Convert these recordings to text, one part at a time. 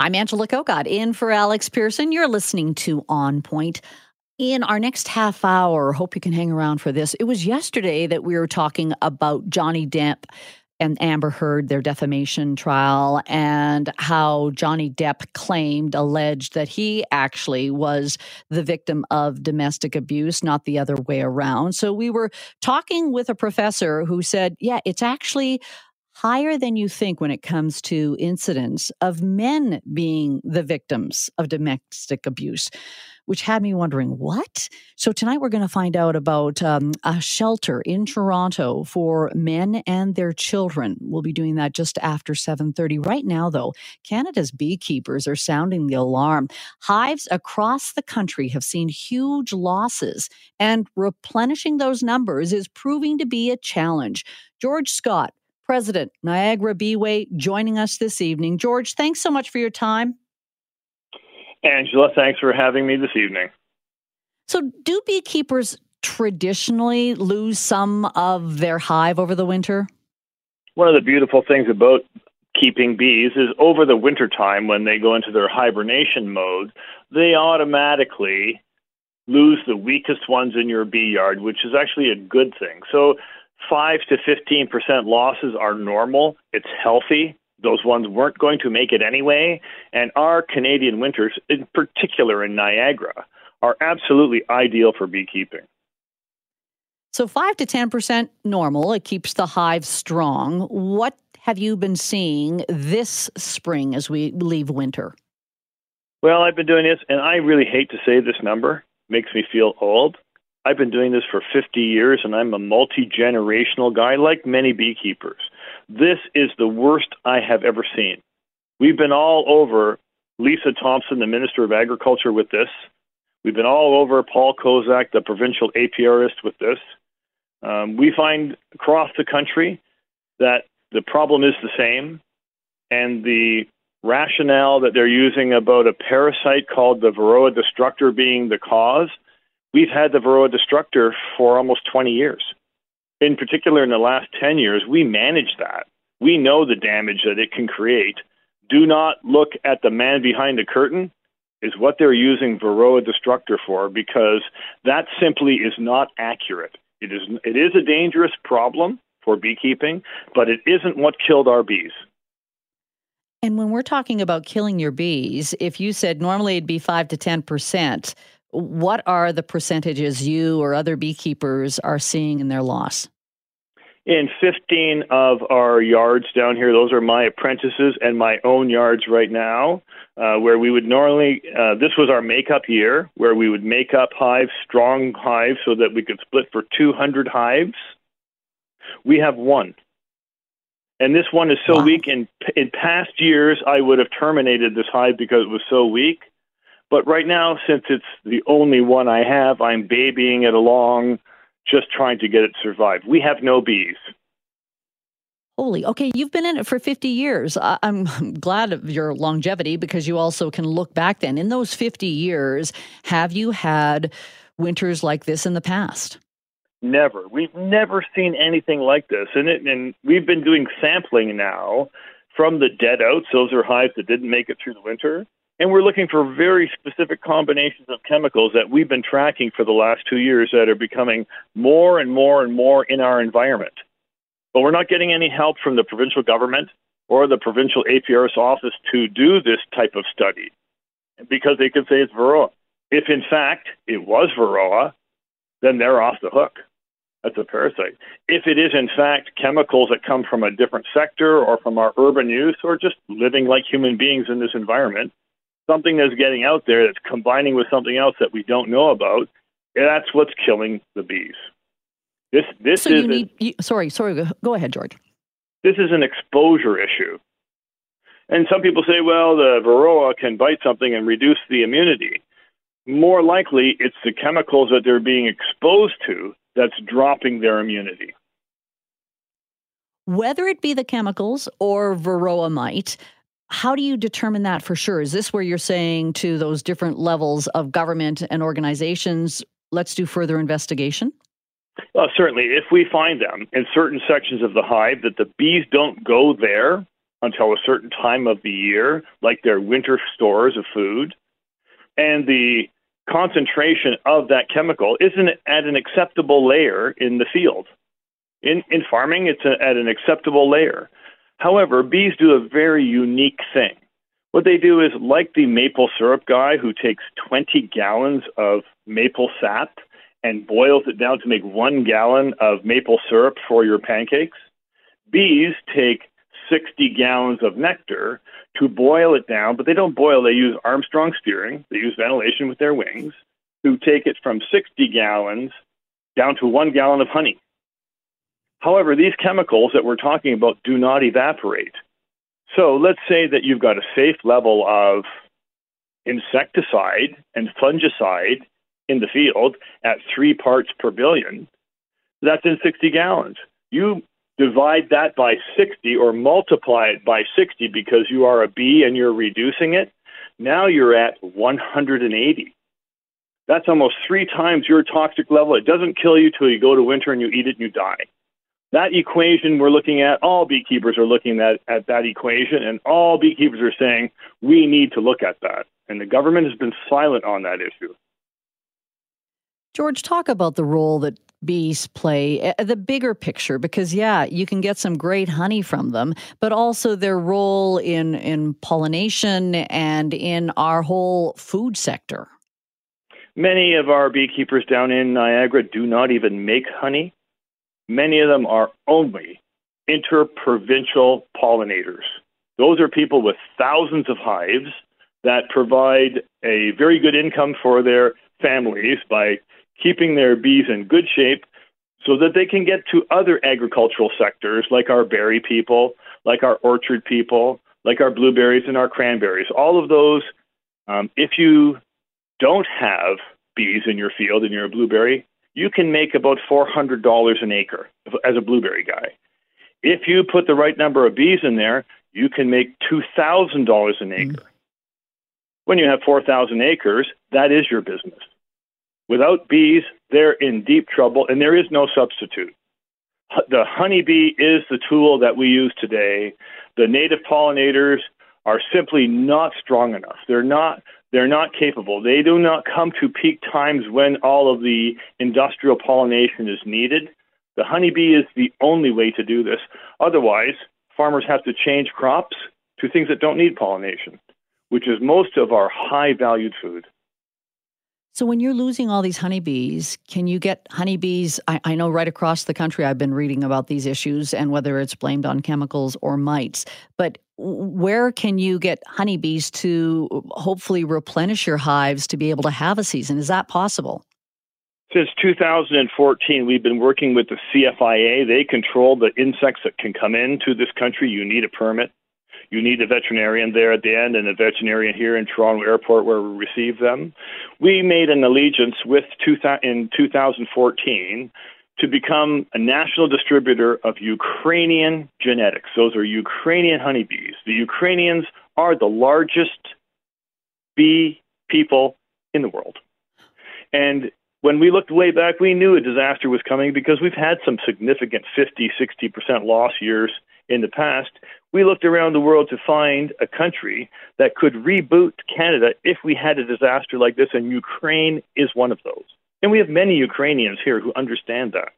I'm Angela Kokott in for Alex Pierson. You're listening to On Point. In our next half hour, hope you can hang around for this. It was yesterday that we were talking about Johnny Depp and Amber Heard, their defamation trial, and how Johnny Depp claimed, alleged that he actually was the victim of domestic abuse, not the other way around. So we were talking with a professor who said, yeah, it's actually higher than you think when it comes to incidents of men being the victims of domestic abuse, which had me wondering what. So tonight we're going to find out about um, a shelter in Toronto for men and their children. We'll be doing that just after 7:30. Right now, though, Canada's beekeepers are sounding the alarm. Hives across the country have seen huge losses, and replenishing those numbers is proving to be a challenge. George Scott President, Niagara Beeway, joining us this evening. George, thanks so much for your time. Angela, thanks for having me this evening. So, do beekeepers traditionally lose some of their hive over the winter? One of the beautiful things about keeping bees is over the winter time when they go into their hibernation mode, they automatically lose the weakest ones in your bee yard, which is actually a good thing. So 5 to 15% losses are normal. It's healthy. Those ones weren't going to make it anyway. And our Canadian winters, in particular in Niagara, are absolutely ideal for beekeeping. So 5 to 10% normal. It keeps the hive strong. What have you been seeing this spring as we leave winter? Well, I've been doing this, and I really hate to say this number. It makes me feel old. I've been doing this for 50 years and I'm a multi generational guy, like many beekeepers. This is the worst I have ever seen. We've been all over Lisa Thompson, the Minister of Agriculture, with this. We've been all over Paul Kozak, the provincial apiarist, with this. Um, we find across the country that the problem is the same, and the rationale that they're using about a parasite called the Varroa destructor being the cause We've had the Varroa destructor for almost 20 years. In particular, in the last 10 years, we manage that. We know the damage that it can create. Do not look at the man behind the curtain, is what they're using Varroa destructor for, because that simply is not accurate. It is, it is a dangerous problem for beekeeping, but it isn't what killed our bees. And when we're talking about killing your bees, if you said normally it'd be 5 to 10%, what are the percentages you or other beekeepers are seeing in their loss? In 15 of our yards down here, those are my apprentices and my own yards right now, uh, where we would normally, uh, this was our makeup year, where we would make up hives, strong hives, so that we could split for 200 hives. We have one. And this one is so wow. weak. In, in past years, I would have terminated this hive because it was so weak. But right now, since it's the only one I have, I'm babying it along, just trying to get it to survive. We have no bees. Holy, okay, you've been in it for 50 years. I'm glad of your longevity because you also can look back then. In those 50 years, have you had winters like this in the past? Never. We've never seen anything like this. And, it, and we've been doing sampling now from the dead outs. Those are hives that didn't make it through the winter. And we're looking for very specific combinations of chemicals that we've been tracking for the last two years that are becoming more and more and more in our environment. But we're not getting any help from the provincial government or the provincial apiarist office to do this type of study because they could say it's Varroa. If in fact it was Varroa, then they're off the hook. That's a parasite. If it is in fact chemicals that come from a different sector or from our urban use or just living like human beings in this environment, something that's getting out there that's combining with something else that we don't know about, And that's what's killing the bees. This this so is you need, a, you, sorry sorry go ahead George. This is an exposure issue. And some people say, well, the varroa can bite something and reduce the immunity. More likely, it's the chemicals that they're being exposed to that's dropping their immunity. Whether it be the chemicals or varroa mite, how do you determine that for sure? Is this where you're saying to those different levels of government and organizations, let's do further investigation? Well, certainly. If we find them in certain sections of the hive that the bees don't go there, until a certain time of the year, like their winter stores of food. And the concentration of that chemical isn't at an acceptable layer in the field. In, in farming, it's a, at an acceptable layer. However, bees do a very unique thing. What they do is, like the maple syrup guy who takes 20 gallons of maple sap and boils it down to make one gallon of maple syrup for your pancakes, bees take 60 gallons of nectar to boil it down, but they don't boil, they use Armstrong steering, they use ventilation with their wings to take it from 60 gallons down to one gallon of honey. However, these chemicals that we're talking about do not evaporate. So let's say that you've got a safe level of insecticide and fungicide in the field at three parts per billion. That's in 60 gallons. You divide that by 60 or multiply it by 60 because you are a bee and you're reducing it. Now you're at 180. That's almost three times your toxic level. It doesn't kill you till you go to winter and you eat it and you die. That equation we're looking at, all beekeepers are looking at, at that equation, and all beekeepers are saying we need to look at that. And the government has been silent on that issue. George, talk about the role that bees play, eh, the bigger picture, because yeah, you can get some great honey from them, but also their role in, in pollination and in our whole food sector. Many of our beekeepers down in Niagara do not even make honey. Many of them are only interprovincial pollinators. Those are people with thousands of hives that provide a very good income for their families by keeping their bees in good shape so that they can get to other agricultural sectors like our berry people, like our orchard people, like our blueberries and our cranberries. All of those, um, if you don't have bees in your field and you're a blueberry, you can make about $400 an acre as a blueberry guy. If you put the right number of bees in there, you can make $2,000 an acre. Mm. When you have 4,000 acres, that is your business. Without bees, they're in deep trouble, and there is no substitute. The honeybee is the tool that we use today. The native pollinators are simply not strong enough. They're not they're not capable. They do not come to peak times when all of the industrial pollination is needed. The honeybee is the only way to do this. Otherwise, farmers have to change crops to things that don't need pollination, which is most of our high valued food. So, when you're losing all these honeybees, can you get honeybees? I, I, know right across the country, I've been reading about these issues and whether it's blamed on chemicals or mites. But where can you get honeybees to hopefully replenish your hives to be able to have a season? Is that possible? Since 2014, we've been working with the CFIA. They control the insects that can come into this country. You need a permit. You need a veterinarian there at the end and a veterinarian here in Toronto Airport where we receive them. We made an allegiance with two th- in 2014 to become a national distributor of Ukrainian genetics. Those are Ukrainian honeybees. The Ukrainians are the largest bee people in the world. And when we looked way back, we knew a disaster was coming because we've had some significant 50, 60% loss years in the past we looked around the world to find a country that could reboot Canada if we had a disaster like this, and Ukraine is one of those. And we have many Ukrainians here who understand that.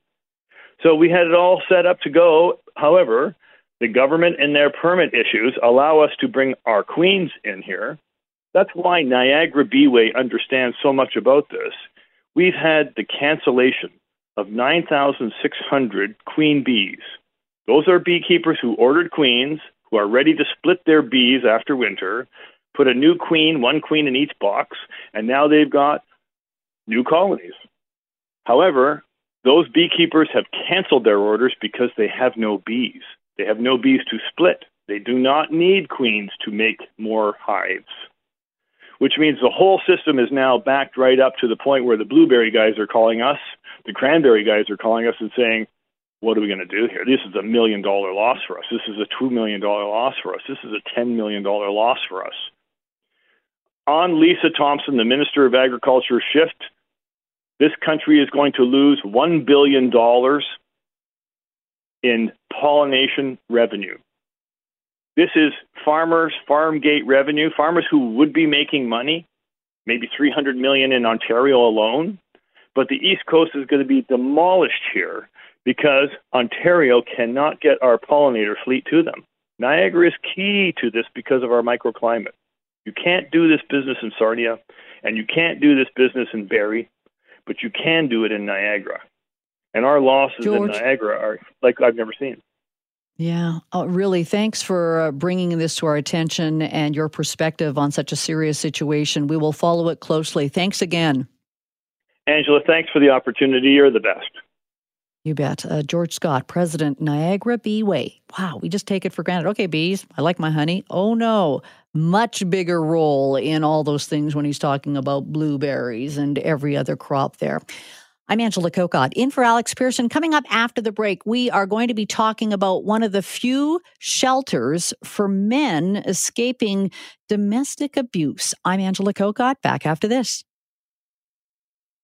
So we had it all set up to go. However, the government and their permit issues allow us to bring our queens in here. That's why Niagara Beeway understands so much about this. We've had the cancellation of 9,600 queen bees those are beekeepers who ordered queens, who are ready to split their bees after winter, put a new queen, one queen in each box, and now they've got new colonies. However, those beekeepers have canceled their orders because they have no bees. They have no bees to split. They do not need queens to make more hives, which means the whole system is now backed right up to the point where the blueberry guys are calling us, the cranberry guys are calling us and saying, what are we going to do here? This is a million dollar loss for us. This is a $2 million loss for us. This is a $10 million loss for us. On Lisa Thompson, the Minister of Agriculture shift, this country is going to lose $1 billion in pollination revenue. This is farmers, farm gate revenue, farmers who would be making money, maybe 300 million in Ontario alone. But the East Coast is going to be demolished here because Ontario cannot get our pollinator fleet to them. Niagara is key to this because of our microclimate. You can't do this business in Sarnia, and you can't do this business in Barrie, but you can do it in Niagara. And our losses George. in Niagara are like I've never seen. Yeah, oh, really. Thanks for uh, bringing this to our attention and your perspective on such a serious situation. We will follow it closely. Thanks again. Angela, thanks for the opportunity. You're the best. You bet. Uh, George Scott, President, Niagara Bee Way. Wow, we just take it for granted. Okay, bees, I like my honey. Oh no, much bigger role in all those things when he's talking about blueberries and every other crop there. I'm Angela Kokott, in for Alex Pierson. Coming up after the break, we are going to be talking about one of the few shelters for men escaping domestic abuse. I'm Angela Kokott, back after this.